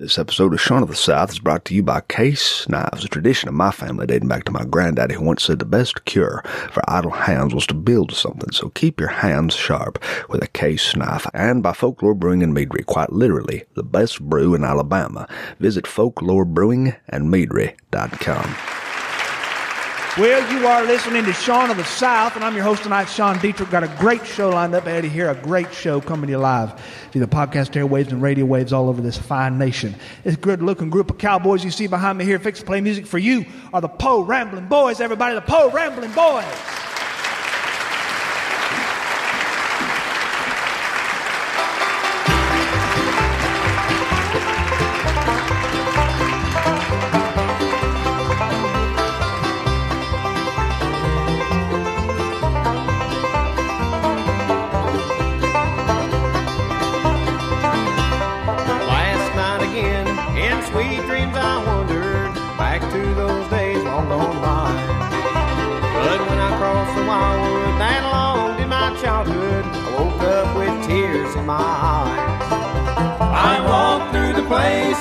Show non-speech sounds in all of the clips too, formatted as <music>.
This episode of Sean of the South is brought to you by Case Knives, a tradition of my family dating back to my granddaddy who once said the best cure for idle hands was to build something, so keep your hands sharp with a case knife. And by Folklore Brewing and Meadery, quite literally, the best brew in Alabama. Visit folklorebrewingandmeadery.com. Well, you are listening to Sean of the South, and I'm your host tonight, Sean Dietrich. Got a great show lined up ahead of here, a great show coming to you live through the podcast airwaves and radio waves all over this fine nation. This good looking group of cowboys you see behind me here, fix to play music for you, are the Po' Ramblin' Boys, everybody, the Po' Ramblin' Boys.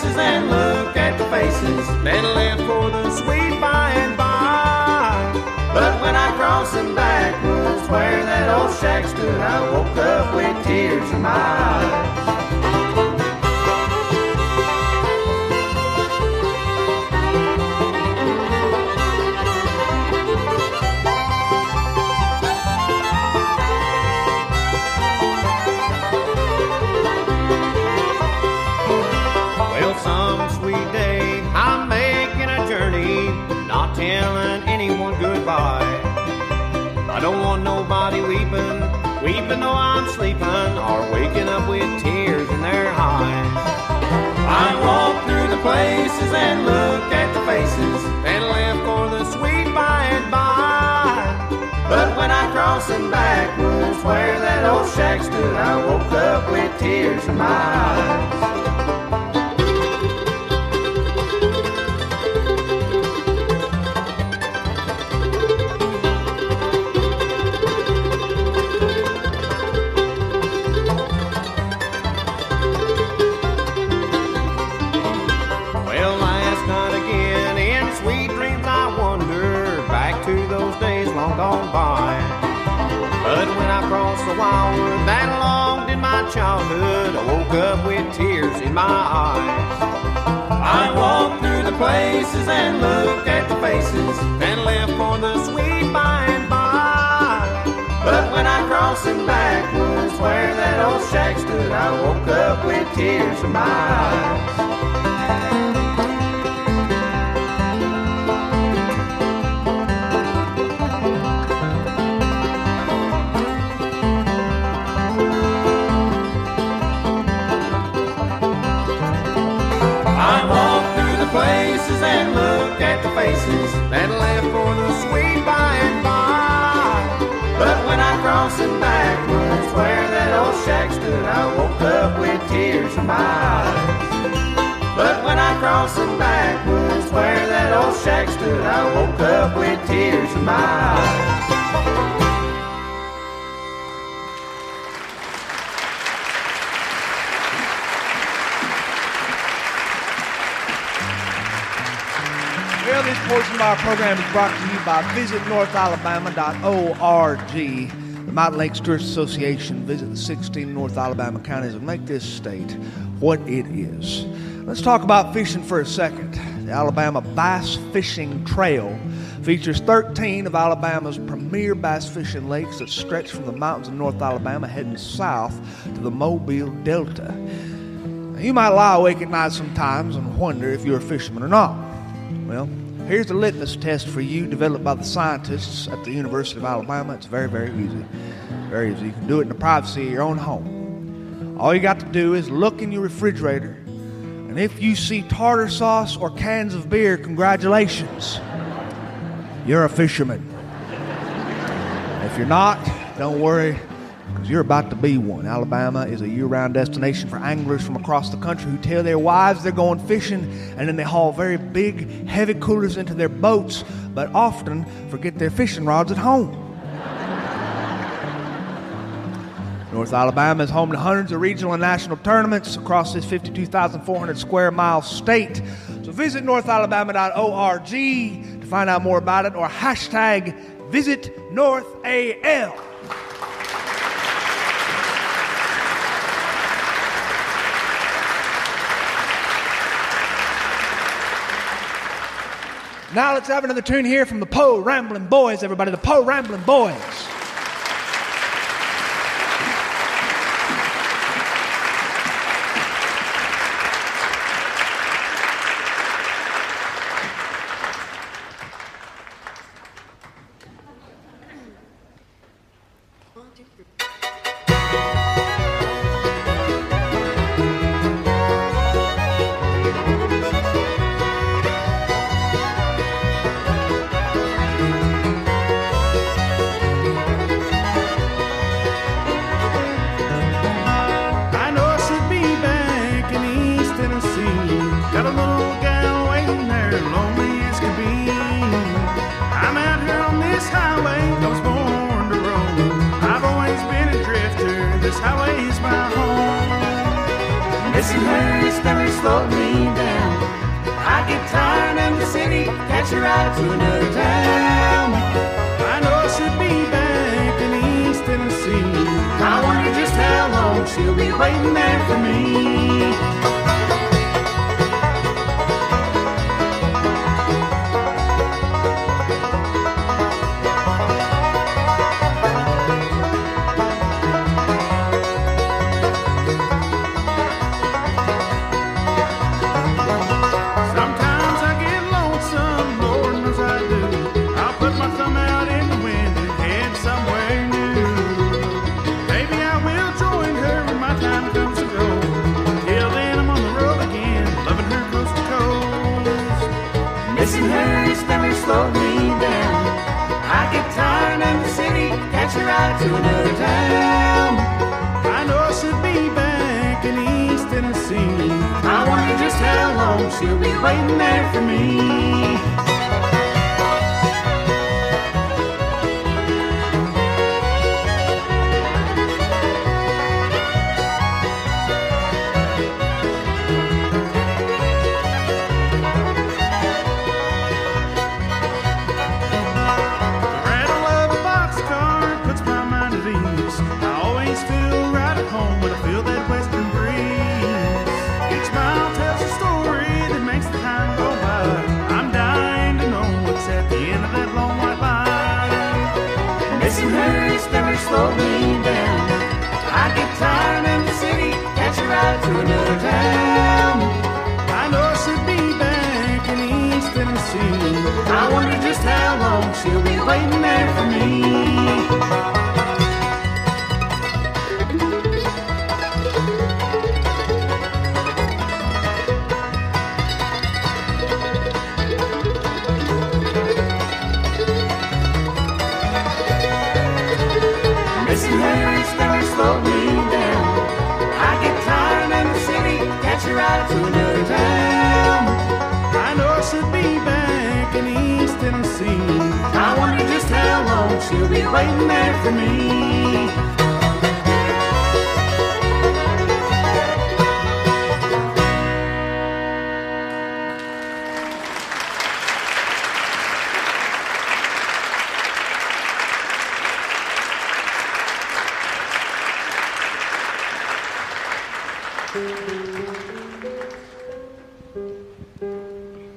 And look at the faces that left for the sweet by and by. But when I crossed them backwards where that old shack stood, I woke up with tears in my eyes. I don't want nobody weeping, weeping though I'm sleeping, or waking up with tears in their eyes. I walk through the places and look at the faces and live for the sweet by and by. But when I cross them backwards where that old shack stood, I woke up with tears in my eyes. That longed in my childhood, I woke up with tears in my eyes. I walked through the places and looked at the faces and left for the sweet by and by. But when I crossed them backwards where that old shack stood, I woke up with tears in my eyes. Eyes. But when I crossed them backwards where that old shack stood, I woke up with tears in my eyes. Well, this portion of our program is brought to you by visitnorthalabama.org. The Mountain Lakes Tourist Association visit the 16 North Alabama counties and make this state what it is. Let's talk about fishing for a second. The Alabama Bass Fishing Trail features 13 of Alabama's premier bass fishing lakes that stretch from the mountains of North Alabama heading south to the Mobile Delta. Now, you might lie awake at night sometimes and wonder if you're a fisherman or not. Well, here's the litmus test for you developed by the scientists at the University of Alabama. It's very, very easy. Very easy. You can do it in the privacy of your own home. All you got to do is look in your refrigerator, and if you see tartar sauce or cans of beer, congratulations. You're a fisherman. If you're not, don't worry, because you're about to be one. Alabama is a year round destination for anglers from across the country who tell their wives they're going fishing and then they haul very big, heavy coolers into their boats, but often forget their fishing rods at home. North Alabama is home to hundreds of regional and national tournaments across this 52,400 square mile state. So visit northalabama.org to find out more about it or hashtag visit North AL. Now let's have another tune here from the Po' Ramblin' Boys, everybody. The Po' Ramblin' Boys. This highway's my home. Missing her never slowed me down. I get tired of the city, catch a ride to another town. I know I should be back in East Tennessee. I wonder just how long she'll be waiting there for me. A ride to another town. I know should be back in East Tennessee. I wonder just how long she'll be waiting there for me. Waiting there for me.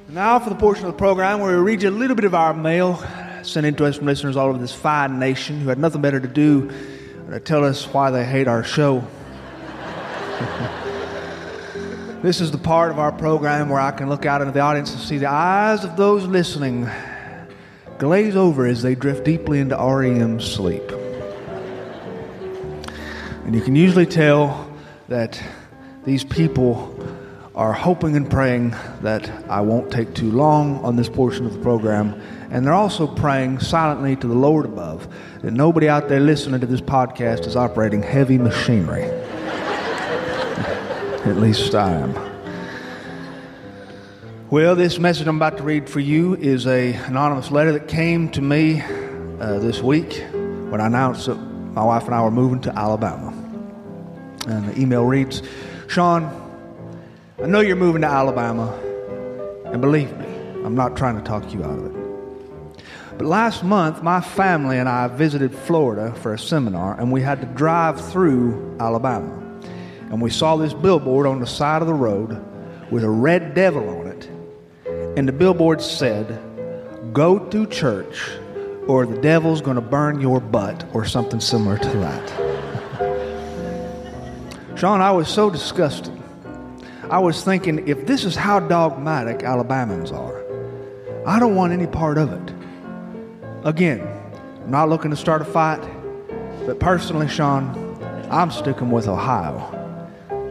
Now for the portion of the program where we read you a little bit of our mail sent in to us from listeners all over this fine nation who had nothing better to do than to tell us why they hate our show. <laughs> this is the part of our program where I can look out into the audience and see the eyes of those listening glaze over as they drift deeply into REM sleep. And you can usually tell that these people are hoping and praying that I won't take too long on this portion of the program. And they're also praying silently to the Lord above that nobody out there listening to this podcast is operating heavy machinery. <laughs> At least I am. Well, this message I'm about to read for you is a anonymous letter that came to me uh, this week when I announced that my wife and I were moving to Alabama. And the email reads Sean, I know you're moving to Alabama, and believe me, I'm not trying to talk you out of it. But last month, my family and I visited Florida for a seminar, and we had to drive through Alabama. And we saw this billboard on the side of the road with a red devil on it. And the billboard said, Go to church, or the devil's going to burn your butt, or something similar to that. <laughs> Sean, I was so disgusted. I was thinking, if this is how dogmatic Alabamans are, I don't want any part of it. Again, I'm not looking to start a fight, but personally, Sean, I'm sticking with Ohio.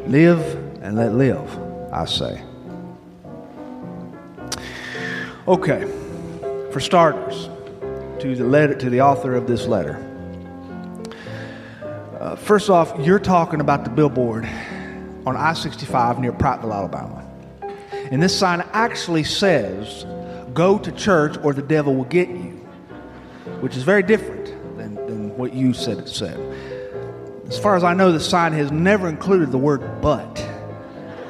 Live and let live, I say. Okay, for starters, to the letter to the author of this letter. Uh, first off, you're talking about the billboard on I 65 near Prattville, Alabama. And this sign actually says, Go to church or the devil will get you, which is very different than, than what you said it said. As far as I know, the sign has never included the word but.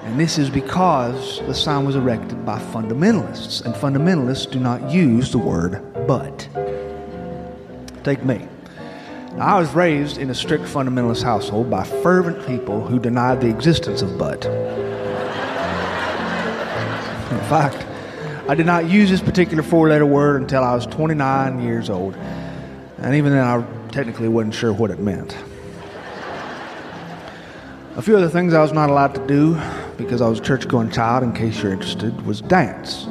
And this is because the sign was erected by fundamentalists, and fundamentalists do not use the word but. Take me. Now, I was raised in a strict fundamentalist household by fervent people who denied the existence of but. In fact, I did not use this particular four letter word until I was 29 years old. And even then, I technically wasn't sure what it meant. A few other things I was not allowed to do because I was a church going child, in case you're interested, was dance,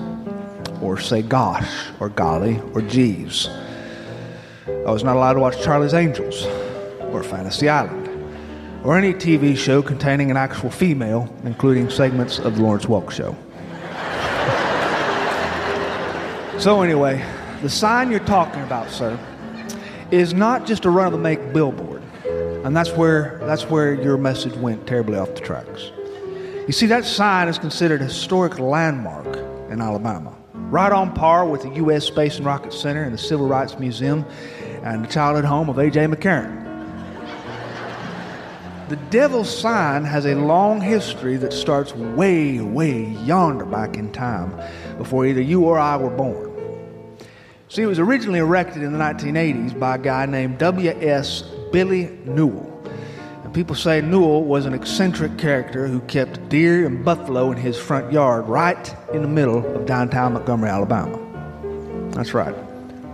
or say gosh, or golly, or jeeves. I was not allowed to watch Charlie's Angels, or Fantasy Island, or any TV show containing an actual female, including segments of The Lawrence Welk Show. So, anyway, the sign you're talking about, sir, is not just a run of the make billboard. And that's where, that's where your message went terribly off the tracks. You see, that sign is considered a historic landmark in Alabama, right on par with the U.S. Space and Rocket Center and the Civil Rights Museum and the childhood home of A.J. McCarron. The devil's sign has a long history that starts way, way yonder back in time before either you or I were born. See, it was originally erected in the 1980s by a guy named W.S. Billy Newell. And people say Newell was an eccentric character who kept deer and buffalo in his front yard right in the middle of downtown Montgomery, Alabama. That's right,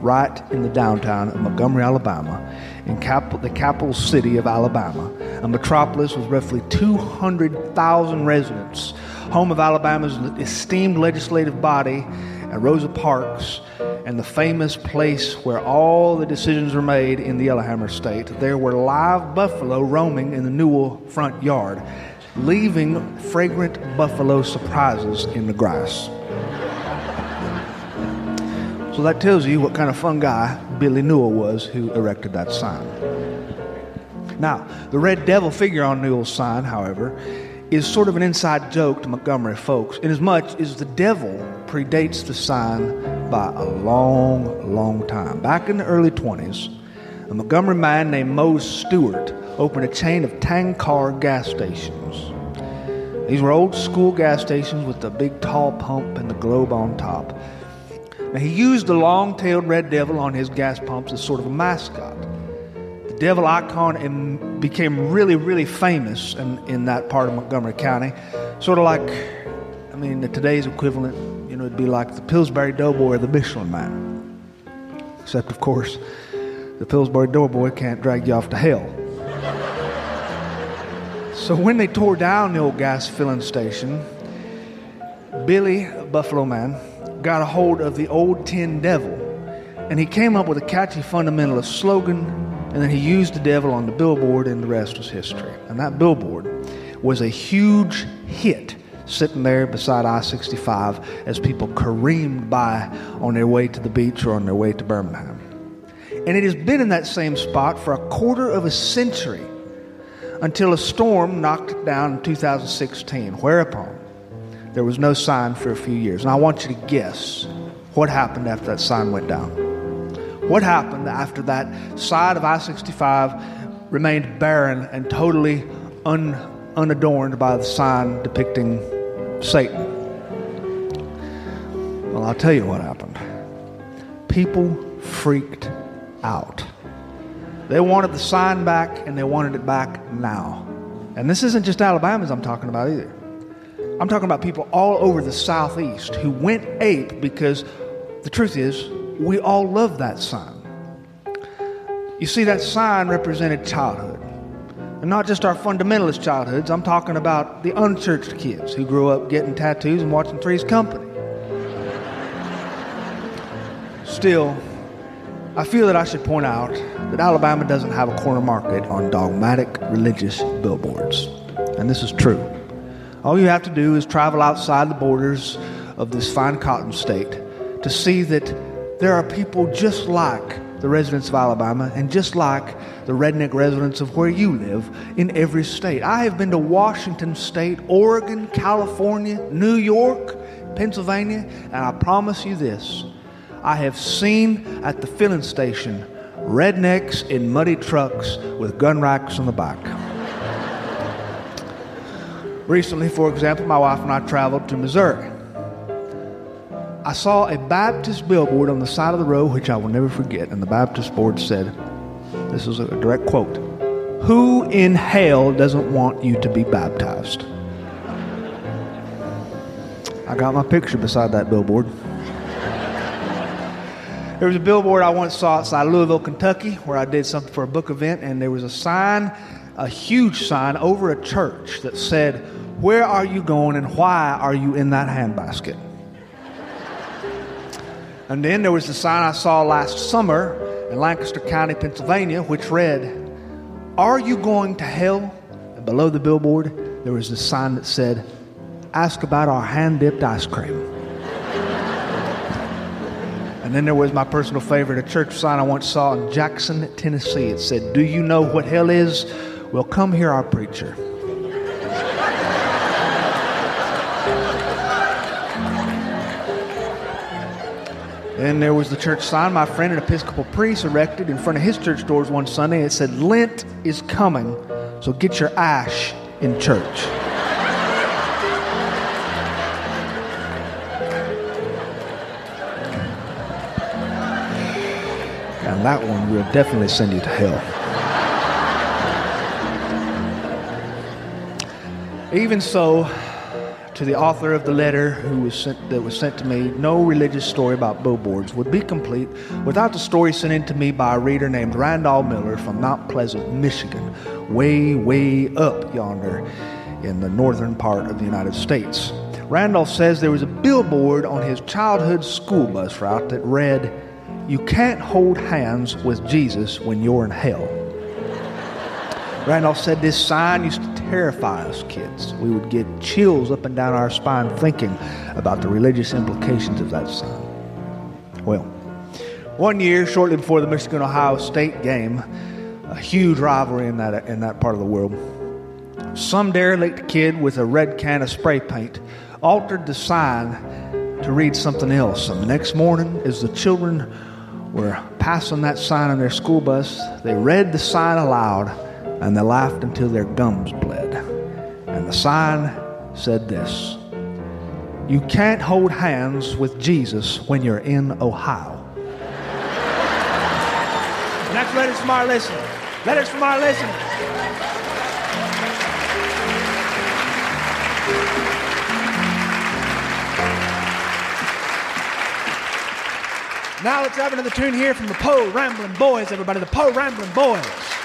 right in the downtown of Montgomery, Alabama, in cap- the capital city of Alabama, a metropolis with roughly 200,000 residents, home of Alabama's esteemed legislative body, and Rosa Parks, and the famous place where all the decisions were made in the Yellowhammer State. There were live buffalo roaming in the Newell front yard, leaving fragrant buffalo surprises in the grass. So that tells you what kind of fun guy Billy Newell was who erected that sign. Now, the red devil figure on Newell's sign, however, is sort of an inside joke to Montgomery folks, inasmuch as the devil predates the sign by a long, long time. Back in the early 20s, a Montgomery man named Mose Stewart opened a chain of tank car gas stations. These were old school gas stations with the big tall pump and the globe on top. Now, he used the long tailed red devil on his gas pumps as sort of a mascot. The devil icon became really, really famous in, in that part of Montgomery County. Sort of like, I mean, the today's equivalent, you know, it'd be like the Pillsbury Doughboy or the Michelin Man. Except, of course, the Pillsbury Doughboy can't drag you off to hell. So when they tore down the old gas filling station, Billy Buffalo Man got a hold of the old Tin Devil, and he came up with a catchy fundamentalist slogan, and then he used the devil on the billboard, and the rest was history. And that billboard was a huge hit sitting there beside I 65 as people careened by on their way to the beach or on their way to Birmingham. And it has been in that same spot for a quarter of a century until a storm knocked it down in 2016, whereupon there was no sign for a few years. And I want you to guess what happened after that sign went down. What happened after that side of I 65 remained barren and totally un, unadorned by the sign depicting Satan. Well, I'll tell you what happened. People freaked out. They wanted the sign back and they wanted it back now. And this isn't just Alabama's I'm talking about either. I'm talking about people all over the Southeast who went ape because the truth is, we all love that sign. You see, that sign represented childhood. And not just our fundamentalist childhoods, I'm talking about the unchurched kids who grew up getting tattoos and watching Three's Company. Still, I feel that I should point out that Alabama doesn't have a corner market on dogmatic religious billboards. And this is true. All you have to do is travel outside the borders of this fine cotton state to see that there are people just like the residents of Alabama and just like the redneck residents of where you live in every state. I have been to Washington State, Oregon, California, New York, Pennsylvania, and I promise you this I have seen at the filling station rednecks in muddy trucks with gun racks on the back. <laughs> Recently, for example, my wife and I traveled to Missouri. I saw a Baptist billboard on the side of the road, which I will never forget, and the Baptist board said, This is a direct quote Who in hell doesn't want you to be baptized? I got my picture beside that billboard. There was a billboard I once saw outside Louisville, Kentucky, where I did something for a book event, and there was a sign, a huge sign over a church that said, Where are you going and why are you in that handbasket? And then there was the sign I saw last summer in Lancaster County, Pennsylvania, which read, Are you going to hell? And below the billboard, there was a sign that said, Ask about our hand dipped ice cream. <laughs> and then there was my personal favorite, a church sign I once saw in Jackson, Tennessee. It said, Do you know what hell is? Well, come hear our preacher. And there was the church sign my friend, an Episcopal priest, erected in front of his church doors one Sunday. It said, Lent is coming, so get your ash in church. and that one will definitely send you to hell. Even so, to the author of the letter who was sent, that was sent to me, no religious story about billboards would be complete without the story sent in to me by a reader named Randall Miller from Mount Pleasant, Michigan, way, way up yonder in the northern part of the United States. Randall says there was a billboard on his childhood school bus route that read, You can't hold hands with Jesus when you're in hell. Randolph said this sign used to terrify us kids. We would get chills up and down our spine thinking about the religious implications of that sign. Well, one year, shortly before the Michigan Ohio State game, a huge rivalry in that, in that part of the world, some derelict kid with a red can of spray paint altered the sign to read something else. And the next morning, as the children were passing that sign on their school bus, they read the sign aloud and they laughed until their gums bled. And the sign said this You can't hold hands with Jesus when you're in Ohio. and that's letters from our listeners. Letters from our listeners. Now let's have another tune here from the Po' Ramblin' Boys, everybody. The Po' Ramblin' Boys.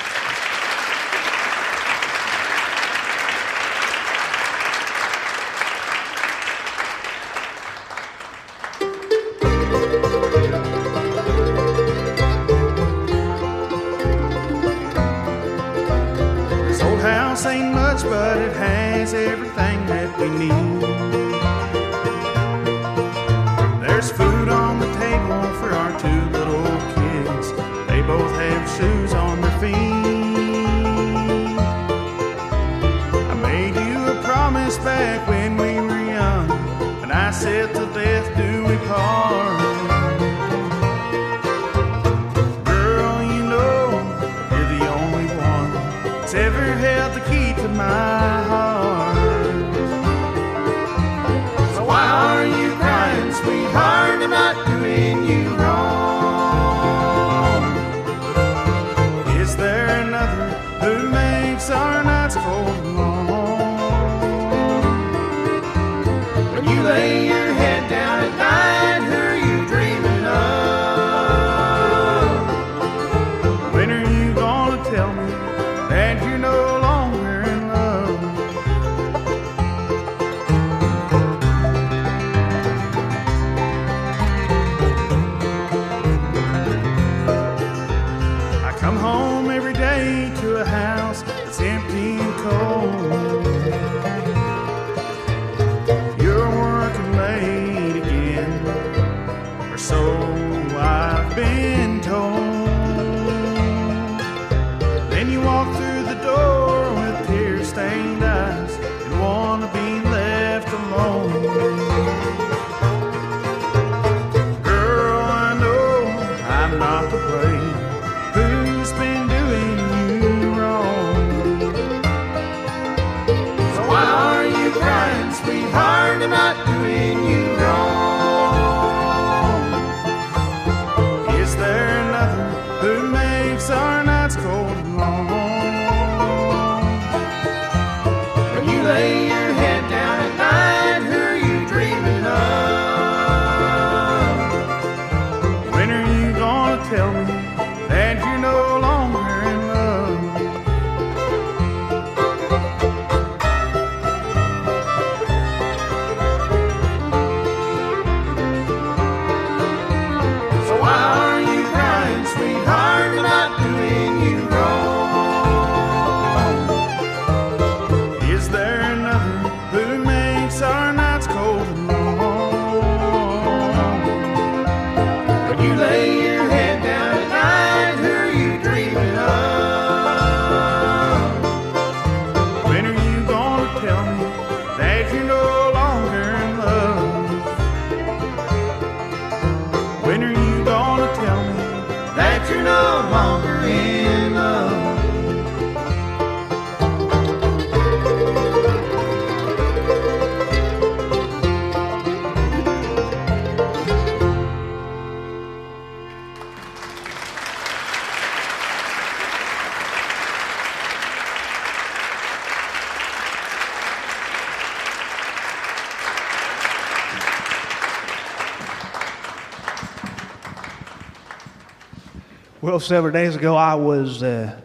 Several days ago, I was uh,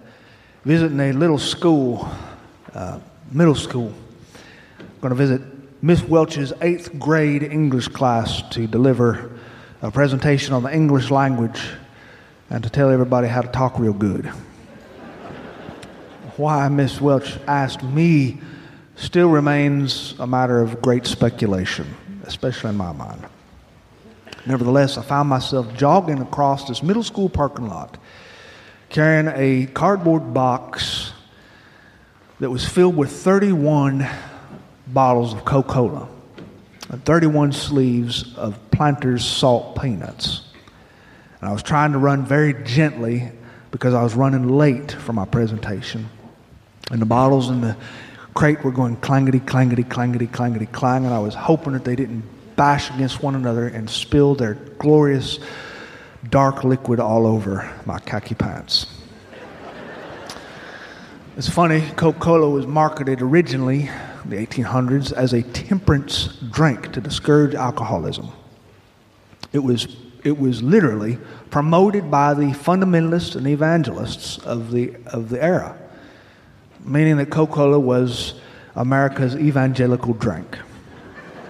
visiting a little school, uh, middle school. I'm Going to visit Miss Welch's eighth grade English class to deliver a presentation on the English language and to tell everybody how to talk real good. <laughs> Why Miss Welch asked me still remains a matter of great speculation, especially in my mind. Nevertheless, I found myself jogging across this middle school parking lot carrying a cardboard box that was filled with 31 bottles of Coca Cola and 31 sleeves of Planters salt peanuts. And I was trying to run very gently because I was running late for my presentation. And the bottles in the crate were going clangety, clangety, clangety, clangety, clang, and I was hoping that they didn't bash against one another and spill their glorious dark liquid all over my khaki pants. It's funny, Coca Cola was marketed originally in the 1800s as a temperance drink to discourage alcoholism. It was, it was literally promoted by the fundamentalists and evangelists of the, of the era, meaning that Coca Cola was America's evangelical drink.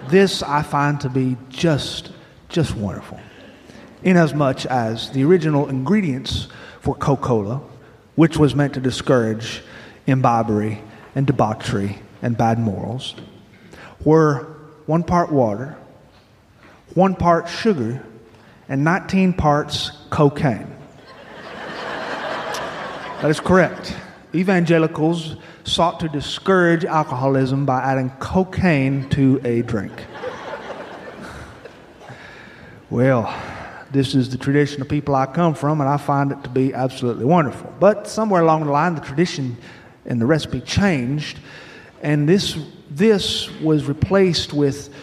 This I find to be just, just wonderful. Inasmuch as the original ingredients for Coca Cola, which was meant to discourage imbibbery and debauchery and bad morals, were one part water, one part sugar, and 19 parts cocaine. that is correct. Evangelicals sought to discourage alcoholism by adding cocaine to a drink. Well, this is the tradition of people I come from, and I find it to be absolutely wonderful. But somewhere along the line, the tradition and the recipe changed, and this, this was replaced with,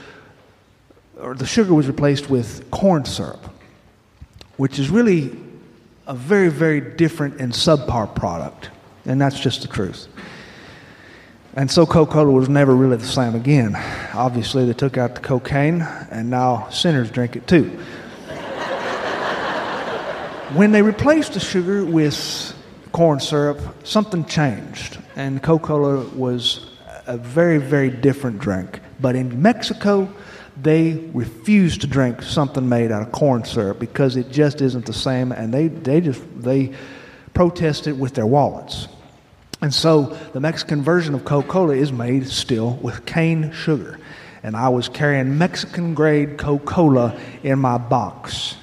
or the sugar was replaced with corn syrup, which is really a very, very different and subpar product, and that's just the truth. And so Coca Cola was never really the same again. Obviously, they took out the cocaine, and now sinners drink it too. <laughs> when they replaced the sugar with corn syrup, something changed, and Coca Cola was a very, very different drink. But in Mexico, they refuse to drink something made out of corn syrup because it just isn't the same, and they, they just they protest it with their wallets. And so the Mexican version of Coca Cola is made still with cane sugar. And I was carrying Mexican grade Coca Cola in my box.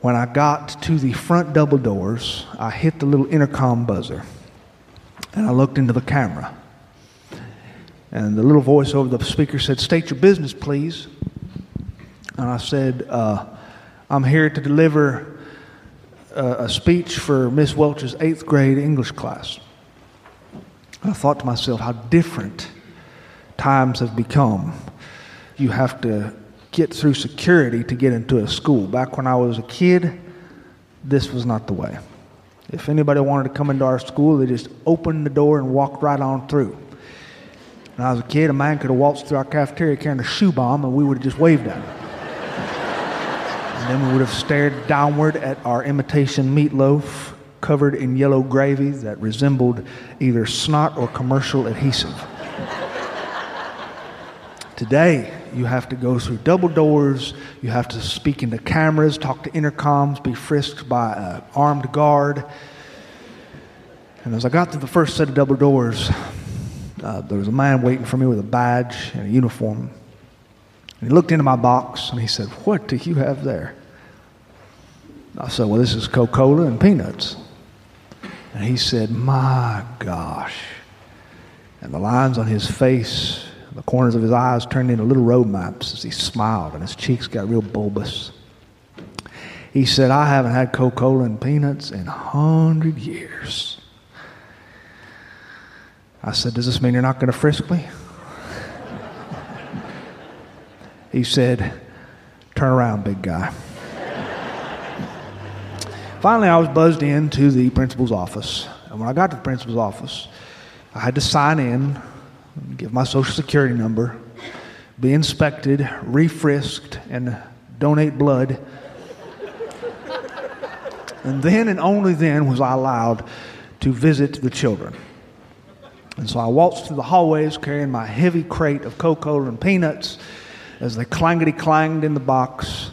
When I got to the front double doors, I hit the little intercom buzzer and I looked into the camera. And the little voice over the speaker said, State your business, please. And I said, uh, I'm here to deliver a, a speech for Miss Welch's eighth grade English class. I thought to myself, how different times have become. You have to get through security to get into a school. Back when I was a kid, this was not the way. If anybody wanted to come into our school, they just opened the door and walked right on through. When I was a kid, a man could have waltzed through our cafeteria carrying a shoe bomb, and we would have just waved at him. Then we would have stared downward at our imitation meatloaf covered in yellow gravy that resembled either snot or commercial adhesive. Today, you have to go through double doors, you have to speak into cameras, talk to intercoms, be frisked by an armed guard. And as I got to the first set of double doors, uh, there was a man waiting for me with a badge and a uniform. And he looked into my box and he said, What do you have there? I said, Well, this is Coca Cola and peanuts. And he said, My gosh. And the lines on his face, the corners of his eyes turned into little road maps as he smiled and his cheeks got real bulbous. He said, I haven't had Coca Cola and peanuts in a hundred years. I said, Does this mean you're not going to frisk me? <laughs> he said, Turn around, big guy. Finally, I was buzzed into the principal's office. And when I got to the principal's office, I had to sign in, give my social security number, be inspected, refrisked, and donate blood. and then and only then was I allowed to visit the children. And so I waltzed through the hallways carrying my heavy crate of Coca Cola and peanuts as they clangety clanged in the box.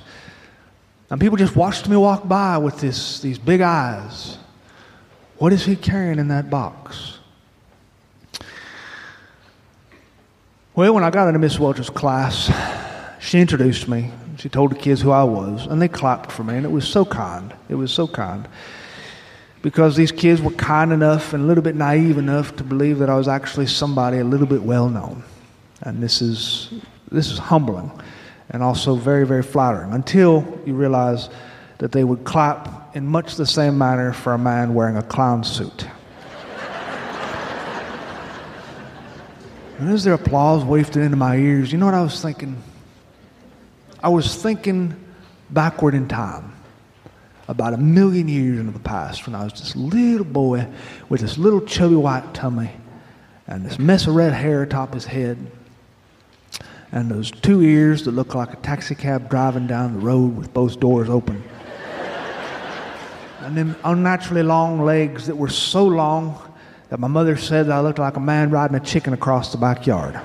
And people just watched me walk by with this, these big eyes. What is he carrying in that box? Well, when I got into Miss Welch's class, she introduced me. She told the kids who I was, and they clapped for me, and it was so kind. It was so kind because these kids were kind enough and a little bit naive enough to believe that I was actually somebody a little bit well known. And this is, this is humbling and also very, very flattering until you realize that they would clap in much the same manner for a man wearing a clown suit. and as their applause wafted into my ears, you know what I was thinking? I was thinking backward in time about a million years into the past when I was this little boy with this little chubby white tummy and this mess of red hair atop his head and those two ears that look like a taxi cab driving down the road with both doors open. and then unnaturally long legs that were so long that my mother said that I looked like a man riding a chicken across the backyard.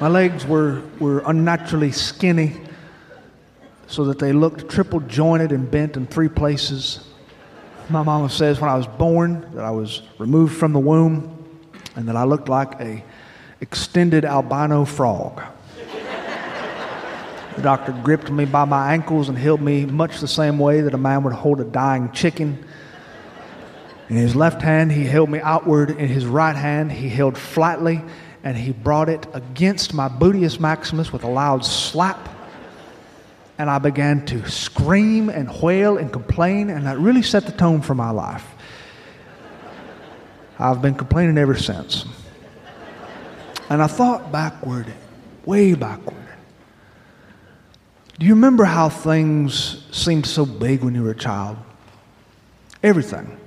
my legs were, were unnaturally skinny so that they looked triple jointed and bent in three places. My mama says when I was born that I was removed from the womb and that I looked like a extended albino frog. the doctor gripped me by my ankles and held me much the same way that a man would hold a dying chicken. In his left hand, he held me outward. In his right hand, he held flatly, and he brought it against my gluteus maximus with a loud slap and I began to scream and wail and complain, and that really set the tone for my life. I've been complaining ever since. And I thought backward, way backward. Do you remember how things seemed so big when you were a child? Everything.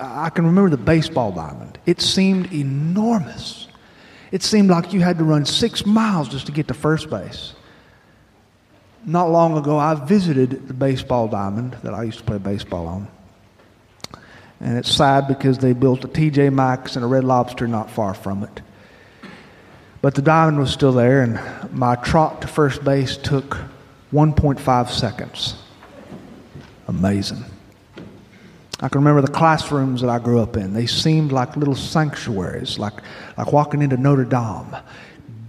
I can remember the baseball diamond. It seemed enormous. It seemed like you had to run six miles just to get to first base. Not long ago, I visited the baseball diamond that I used to play baseball on. And it's sad because they built a TJ Maxx and a Red Lobster not far from it. But the diamond was still there, and my trot to first base took 1.5 seconds. Amazing. I can remember the classrooms that I grew up in. They seemed like little sanctuaries, like, like walking into Notre Dame.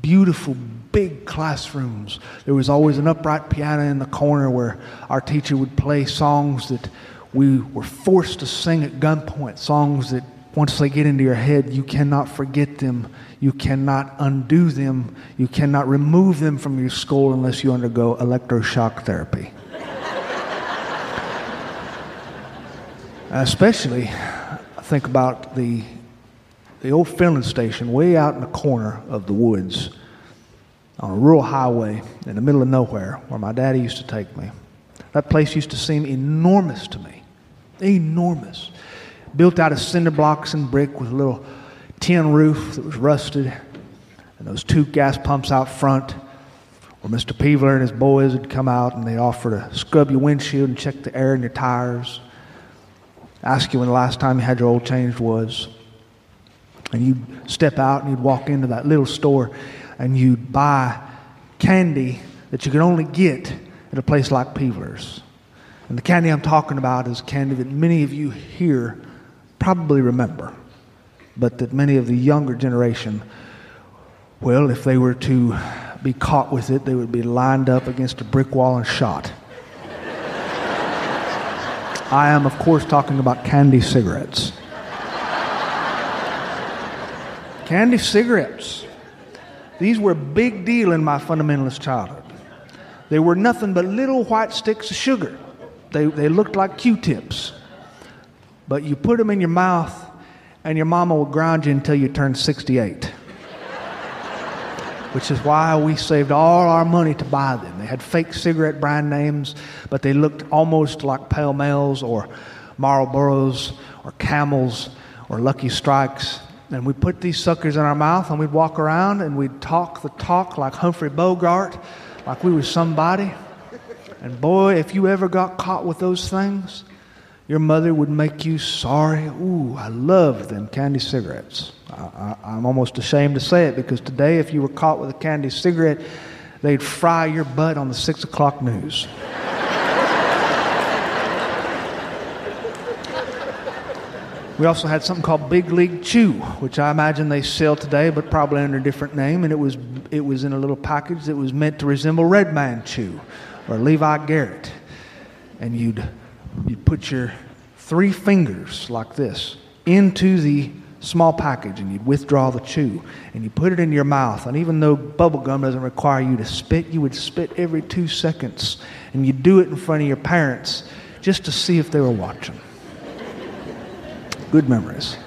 Beautiful, big classrooms. There was always an upright piano in the corner where our teacher would play songs that we were forced to sing at gunpoint, songs that once they get into your head, you cannot forget them, you cannot undo them, you cannot remove them from your skull unless you undergo electroshock therapy. Especially, I think about the, the old filling station way out in the corner of the woods on a rural highway in the middle of nowhere where my daddy used to take me. That place used to seem enormous to me. Enormous. Built out of cinder blocks and brick with a little tin roof that was rusted, and those two gas pumps out front where Mr. Peevler and his boys would come out and they'd offer to scrub your windshield and check the air in your tires ask you when the last time you had your oil changed was. And you'd step out and you'd walk into that little store and you'd buy candy that you could only get at a place like Peevler's. And the candy I'm talking about is candy that many of you here probably remember, but that many of the younger generation, well, if they were to be caught with it, they would be lined up against a brick wall and shot. I am, of course, talking about candy cigarettes. candy cigarettes. These were a big deal in my fundamentalist childhood. They were nothing but little white sticks of sugar. They, they looked like Q tips. But you put them in your mouth, and your mama would grind you until you turned 68 which is why we saved all our money to buy them. They had fake cigarette brand names, but they looked almost like Pall Malls or Marlboros or Camels or Lucky Strikes. And we put these suckers in our mouth and we'd walk around and we'd talk the talk like Humphrey Bogart, like we were somebody. And boy, if you ever got caught with those things, your mother would make you sorry. Ooh, I love them candy cigarettes. I, am almost ashamed to say it because today, if you were caught with a candy cigarette, they'd fry your butt on the six o'clock news. We also had something called Big League Chew, which I imagine they sell today, but probably under a different name. And it was, it was in a little package that was meant to resemble Red Man Chew or Levi Garrett. And you'd you put your three fingers like this into the small package and you'd withdraw the chew and you put it in your mouth. And even though bubble gum doesn't require you to spit, you would spit every two seconds. And you'd do it in front of your parents just to see if they were watching. Good memories.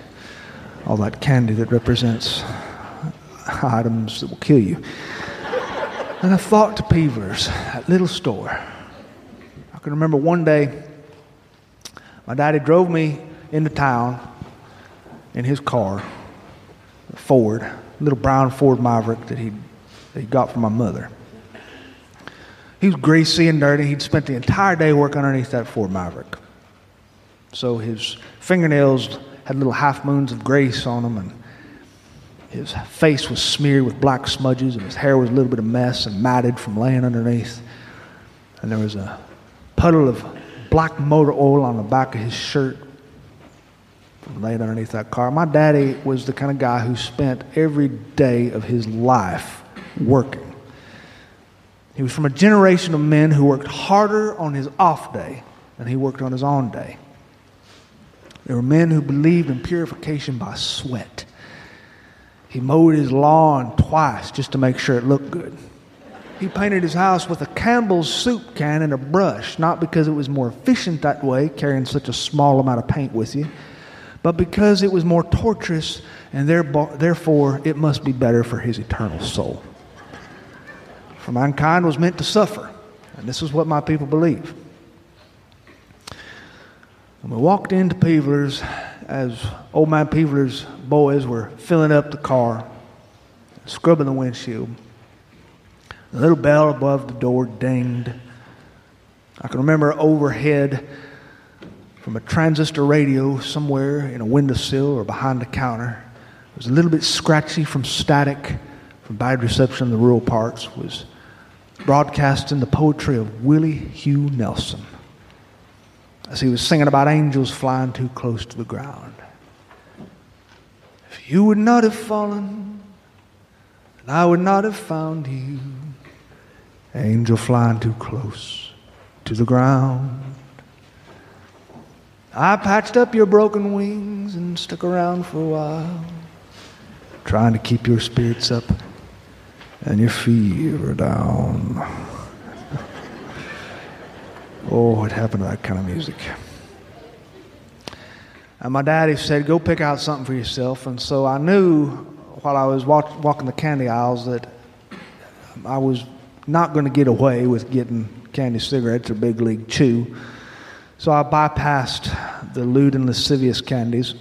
All that candy that represents items that will kill you. And I thought to Peevler's, that little store. I can remember one day my daddy drove me into town in his car, Ford, little brown Ford Maverick that he he got from my mother. He was greasy and dirty. He'd spent the entire day working underneath that Ford Maverick. So his fingernails had little half moons of grease on them, and his face was smeared with black smudges, and his hair was a little bit of mess and matted from laying underneath. And there was a puddle of black motor oil on the back of his shirt laid underneath that car. My daddy was the kind of guy who spent every day of his life working. He was from a generation of men who worked harder on his off day than he worked on his on day. There were men who believed in purification by sweat. He mowed his lawn twice just to make sure it looked good. He painted his house with a Campbell's soup can and a brush, not because it was more efficient that way, carrying such a small amount of paint with you, but because it was more torturous and therefore it must be better for his eternal soul. For mankind was meant to suffer, and this is what my people believe. And we walked into Peevler's, as old man Peevler's boys were filling up the car, scrubbing the windshield. The little bell above the door dinged. I can remember overhead from a transistor radio somewhere in a windowsill or behind the counter. It was a little bit scratchy from static, from bad reception in the rural parts, was broadcasting the poetry of Willie Hugh Nelson as he was singing about angels flying too close to the ground. If you would not have fallen, and I would not have found you, angel flying too close to the ground. I patched up your broken wings and stuck around for a while, trying to keep your spirits up and your fever down. <laughs> oh, what happened to that kind of music? And my daddy said, Go pick out something for yourself. And so I knew while I was walk, walking the candy aisles that I was not going to get away with getting candy cigarettes or big league chew. So I bypassed the lewd and lascivious candies.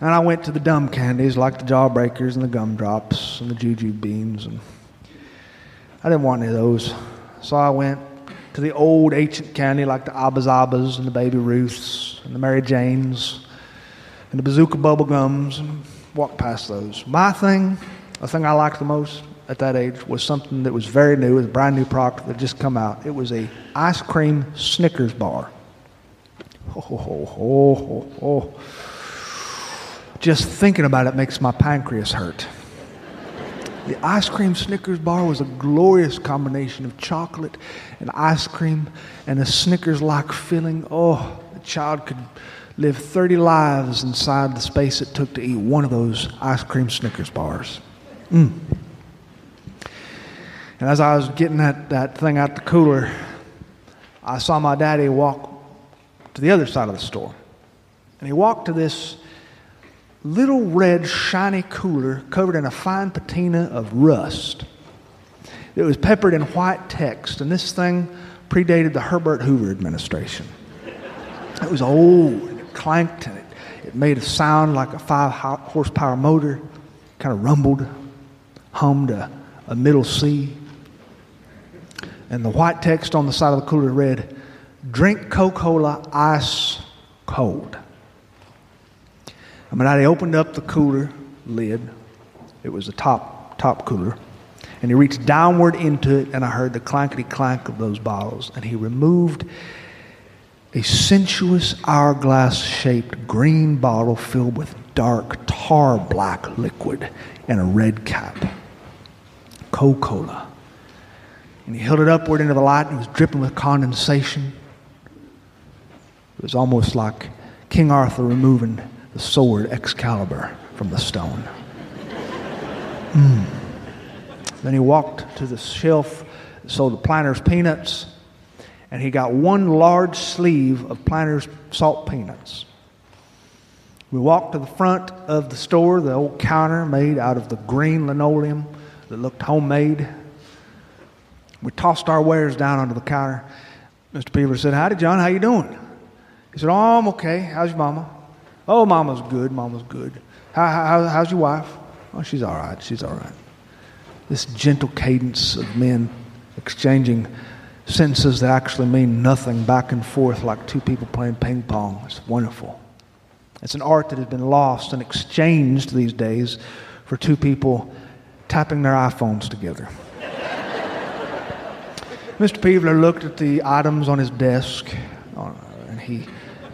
And I went to the dumb candies like the jawbreakers and the gumdrops and the juju beans. And I didn't want any of those. So I went to the old ancient candy like the Abba-Zabas and the Baby Ruths and the Mary Janes and the Bazooka Bubble Gums and walked past those. My thing, the thing I liked the most at that age was something that was very new, it was a brand new product that had just come out. It was a ice cream Snickers bar. Oh, oh, oh, oh, oh. Just thinking about it makes my pancreas hurt. The ice cream Snickers bar was a glorious combination of chocolate and ice cream and a Snickers like filling. Oh, a child could live 30 lives inside the space it took to eat one of those ice cream Snickers bars. Mm. And as I was getting that, that thing out the cooler, I saw my daddy walk to the other side of the store. And he walked to this little red, shiny cooler covered in a fine patina of rust. It was peppered in white text, and this thing predated the Herbert Hoover administration. It was old, and it clanked, and it, it made a sound like a five horsepower motor, kind of rumbled, hummed a, a middle C. And the white text on the side of the cooler read, Drink Coca Cola ice cold. I mean, I opened up the cooler lid. It was a top, top cooler. And he reached downward into it, and I heard the clankety clank of those bottles. And he removed a sensuous hourglass shaped green bottle filled with dark tar black liquid and a red cap. Coca Cola. And he held it upward into the light, and it was dripping with condensation. It was almost like King Arthur removing the sword Excalibur from the stone. Mm. Then he walked to the shelf sold the Planters peanuts, and he got one large sleeve of Planters salt peanuts. We walked to the front of the store, the old counter made out of the green linoleum that looked homemade. We tossed our wares down onto the counter. Mr. Peevler said, Howdy, John, how you doing? He said, Oh, I'm okay. How's your mama? Oh, mama's good. Mama's good. How, how, how's your wife? Oh, she's all right. She's all right. This gentle cadence of men exchanging sentences that actually mean nothing back and forth like two people playing ping pong. It's wonderful. It's an art that has been lost and exchanged these days for two people tapping their iPhones together. Mr. Peevler looked at the items on his desk uh, and he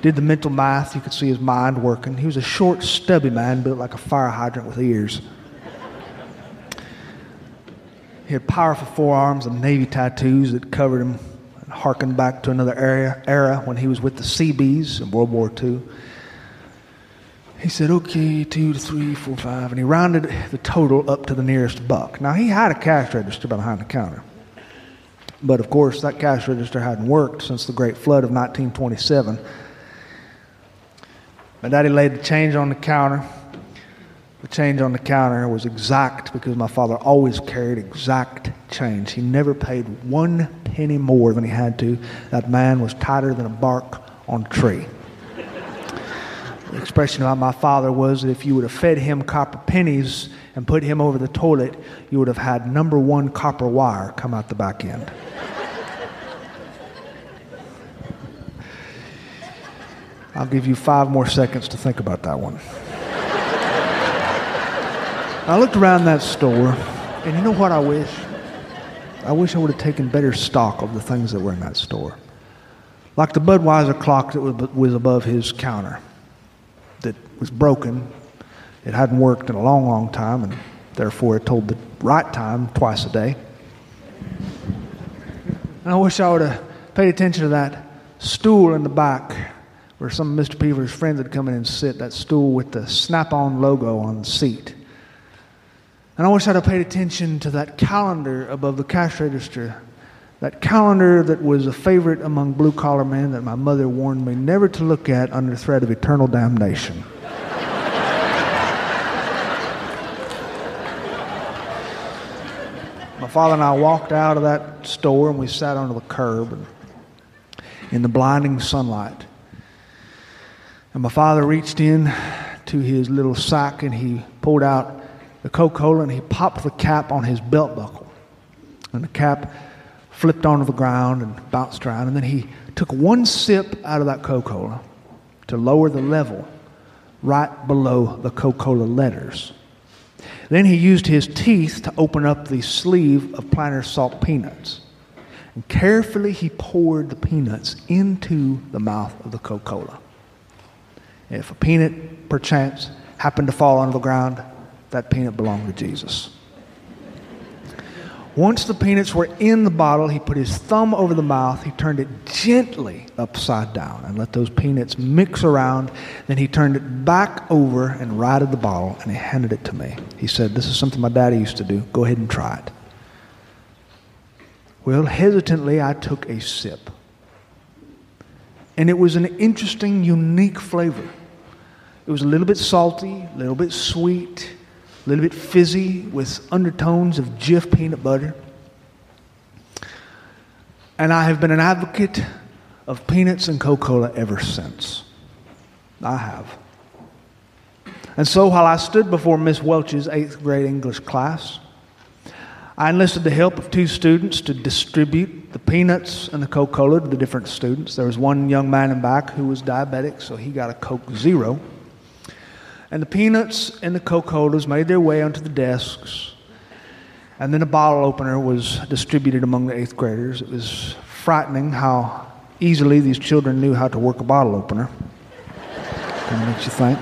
did the mental math. You could see his mind working. He was a short, stubby man built like a fire hydrant with ears. He had powerful forearms and navy tattoos that covered him and harkened back to another era, era when he was with the Seabees in World War II. He said, okay, two to three, four, five, and he rounded the total up to the nearest buck. Now, he had a cash register behind the counter. But of course, that cash register hadn't worked since the Great Flood of 1927 my daddy laid the change on the counter. The change on the counter was exact because my father always carried exact change. He never paid one penny more than he had to. That man was tighter than a bark on a tree. The expression about my father was that if you would have fed him copper pennies and put him over the toilet, you would have had number one copper wire come out the back end. I'll give you five more seconds to think about that one. I looked around that store, and you know what I wish? I wish I would have taken better stock of the things that were in that store. Like the Budweiser clock that was above his counter, that was broken. It hadn't worked in a long, long time, and therefore it told the right time twice a day. And I wish I would have paid attention to that stool in the back where some of Mr. Peevler's friends would come in and sit, that stool with the snap on logo on the seat. And I wish I'd have paid attention to that calendar above the cash register. That calendar that was a favorite among blue collar men that my mother warned me never to look at under threat of eternal damnation. <laughs> my father and I walked out of that store and we sat on the curb in the blinding sunlight. And my father reached in to his little sack and he pulled out the Coca Cola and he popped the cap on his belt buckle. And the cap flipped onto the ground and bounced around. And then he took one sip out of that Coca Cola to lower the level right below the Coca Cola letters. Then he used his teeth to open up the sleeve of Planters Salt Peanuts. And carefully he poured the peanuts into the mouth of the Coca Cola. If a peanut, perchance, happened to fall on the ground, that peanut belonged to Jesus. Once the peanuts were in the bottle, he put his thumb over the mouth, he turned it gently upside down and let those peanuts mix around. Then he turned it back over and righted the bottle and he handed it to me. He said, This is something my daddy used to do. Go ahead and try it. Well, hesitantly, I took a sip. And it was an interesting, unique flavor. It was a little bit salty, a little bit sweet, a little bit fizzy with undertones of Jif peanut butter. And I have been an advocate of peanuts and Coca Cola ever since. I have. And so while I stood before Miss Welch's eighth grade English class, I enlisted the help of two students to distribute the peanuts and the Coca Cola to the different students. There was one young man in back who was diabetic, so he got a Coke Zero. And the peanuts and the Coca Colas made their way onto the desks. And then a bottle opener was distributed among the eighth graders. It was frightening how easily these children knew how to work a bottle opener. Kind makes you think.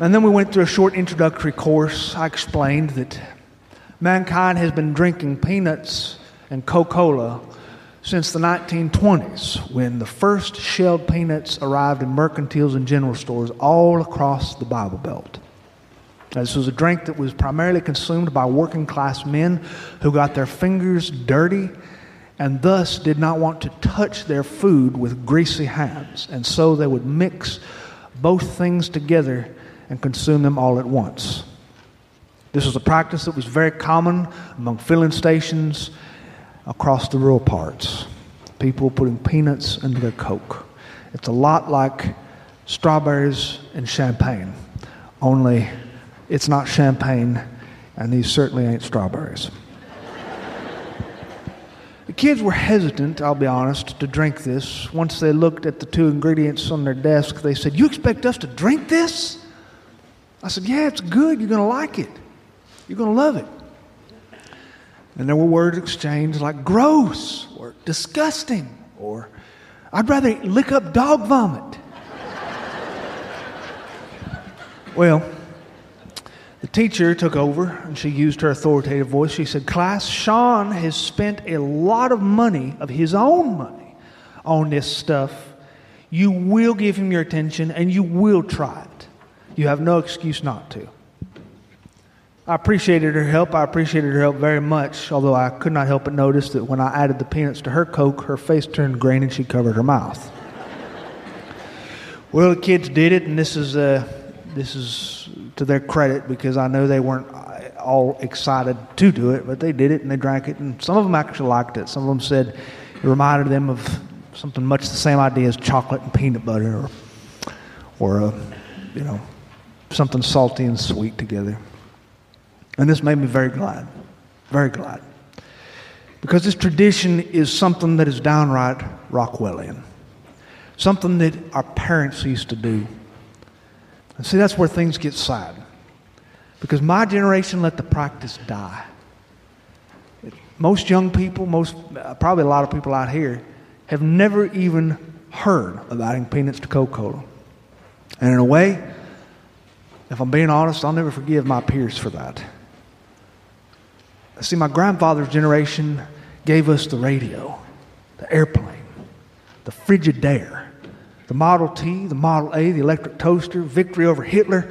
And then we went through a short introductory course. I explained that Mankind has been drinking peanuts and Coca Cola since the 1920s when the first shelled peanuts arrived in mercantiles and general stores all across the Bible Belt. This was a drink that was primarily consumed by working class men who got their fingers dirty and thus did not want to touch their food with greasy hands. And so they would mix both things together and consume them all at once. This was a practice that was very common among filling stations across the rural parts. People putting peanuts into their Coke. It's a lot like strawberries and champagne, only it's not champagne, and these certainly ain't strawberries. the kids were hesitant, I'll be honest, to drink this. Once they looked at the two ingredients on their desk, they said, You expect us to drink this? I said, Yeah, it's good. You're going to like it. You're going to love it. And there were words exchanged like gross or disgusting or I'd rather lick up dog vomit. <laughs> well, the teacher took over and she used her authoritative voice. She said, Class, Sean has spent a lot of money, of his own money, on this stuff. You will give him your attention and you will try it. You have no excuse not to. I appreciated her help. I appreciated her help very much, although I could not help but notice that when I added the peanuts to her Coke, her face turned green and she covered her mouth. well, the kids did it, and this is, uh, this is to their credit because I know they weren't all excited to do it, but they did it and they drank it, and some of them actually liked it. Some of them said it reminded them of something much the same idea as chocolate and peanut butter or or a, you know, something salty and sweet together. And this made me very glad, very glad. Because this tradition is something that is downright Rockwellian, something that our parents used to do. And see, that's where things get sad. Because my generation let the practice die. Most young people, most, uh, probably a lot of people out here, have never even heard of adding peanuts to Coca Cola. And in a way, if I'm being honest, I'll never forgive my peers for that. See, my grandfather's generation gave us the radio, the airplane, the Frigidaire, the Model T, the Model A, the electric toaster, victory over Hitler.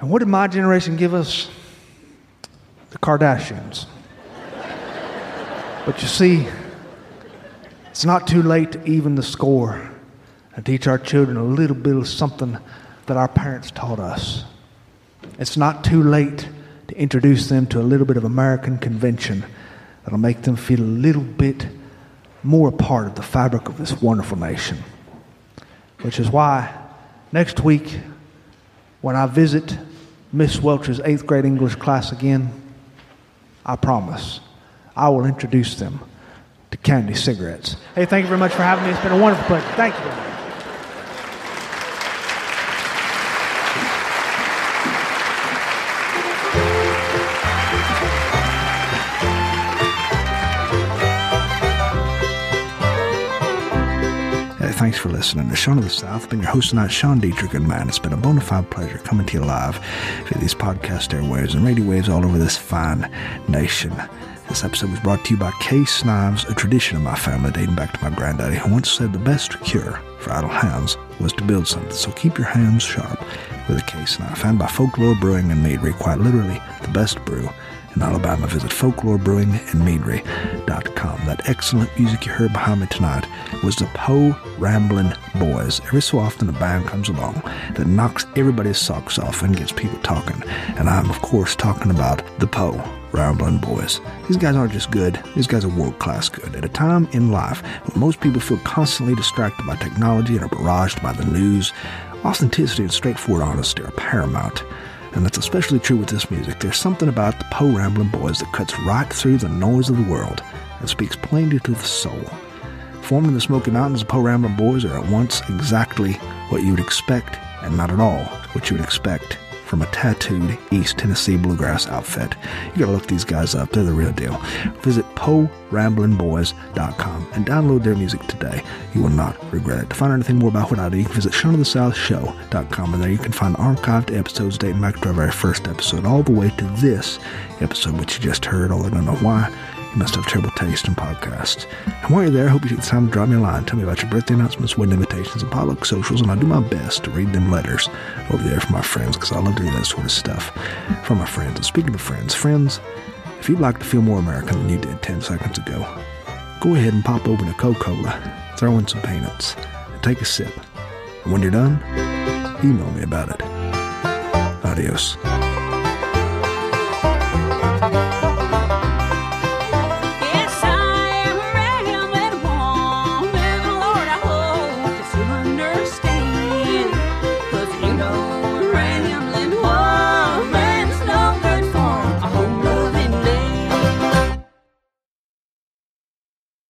And what did my generation give us? The Kardashians. but you see, it's not too late to even the score and teach our children a little bit of something that our parents taught us. It's not too late to introduce them to a little bit of American convention that'll make them feel a little bit more a part of the fabric of this wonderful nation. Which is why next week, when I visit Miss Welch's eighth grade English class again, I promise I will introduce them to candy cigarettes. Hey, thank you very much for having me. It's been a wonderful pleasure. Thank you. Thanks for listening to Sean of the South. Been your host tonight, Sean Dietrich, and man, it's been a bona fide pleasure coming to you live via these podcast airwaves and radio waves all over this fine nation. This episode was brought to you by Case Knives, a tradition of my family dating back to my granddaddy, who once said the best cure for idle hands was to build something. So keep your hands sharp with a case knife. And by Folklore Brewing and Meadery, quite literally the best brew in Alabama. Visit folklorebrewingandmeadery.com. That excellent music you heard behind me tonight was the Po' Ramblin' Boys. Every so often a band comes along that knocks everybody's socks off and gets people talking. And I'm, of course, talking about the Po' Ramblin' Boys. These guys aren't just good, these guys are world class good. At a time in life when most people feel constantly distracted by technology and are barraged by the news, authenticity and straightforward honesty are paramount. And that's especially true with this music. There's something about the Po' Ramblin' Boys that cuts right through the noise of the world and speaks plainly to the soul. Formed in the Smoky Mountains, the Po' Ramblin' Boys are at once exactly what you would expect and not at all what you would expect from a tattooed East Tennessee bluegrass outfit. You gotta look these guys up, they're the real deal. Visit PoRamblinBoys.com and download their music today. You will not regret it. To find out anything more about what I do, you can visit SeanOfTheSouthShow.com and there you can find archived episodes dating back to our very first episode all the way to this episode, which you just heard, although I don't know why. You must have terrible taste in podcasts. And while you're there, I hope you take the time to drop me a line. Tell me about your birthday announcements, wedding invitations, and potluck socials, and I'll do my best to read them letters over there from my friends because I love to do that sort of stuff from my friends. And speaking of friends, friends, if you'd like to feel more American than you did 10 seconds ago, go ahead and pop open a Coca-Cola, throw in some peanuts, and take a sip. And when you're done, email me about it. Adios.